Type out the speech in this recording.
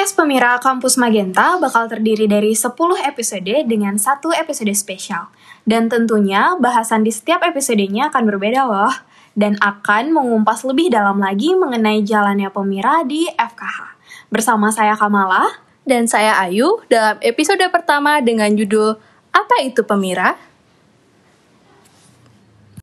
Podcast Pemira Kampus Magenta bakal terdiri dari 10 episode dengan satu episode spesial. Dan tentunya bahasan di setiap episodenya akan berbeda loh. Dan akan mengumpas lebih dalam lagi mengenai jalannya Pemira di FKH. Bersama saya Kamala. Dan saya Ayu dalam episode pertama dengan judul Apa itu Pemira?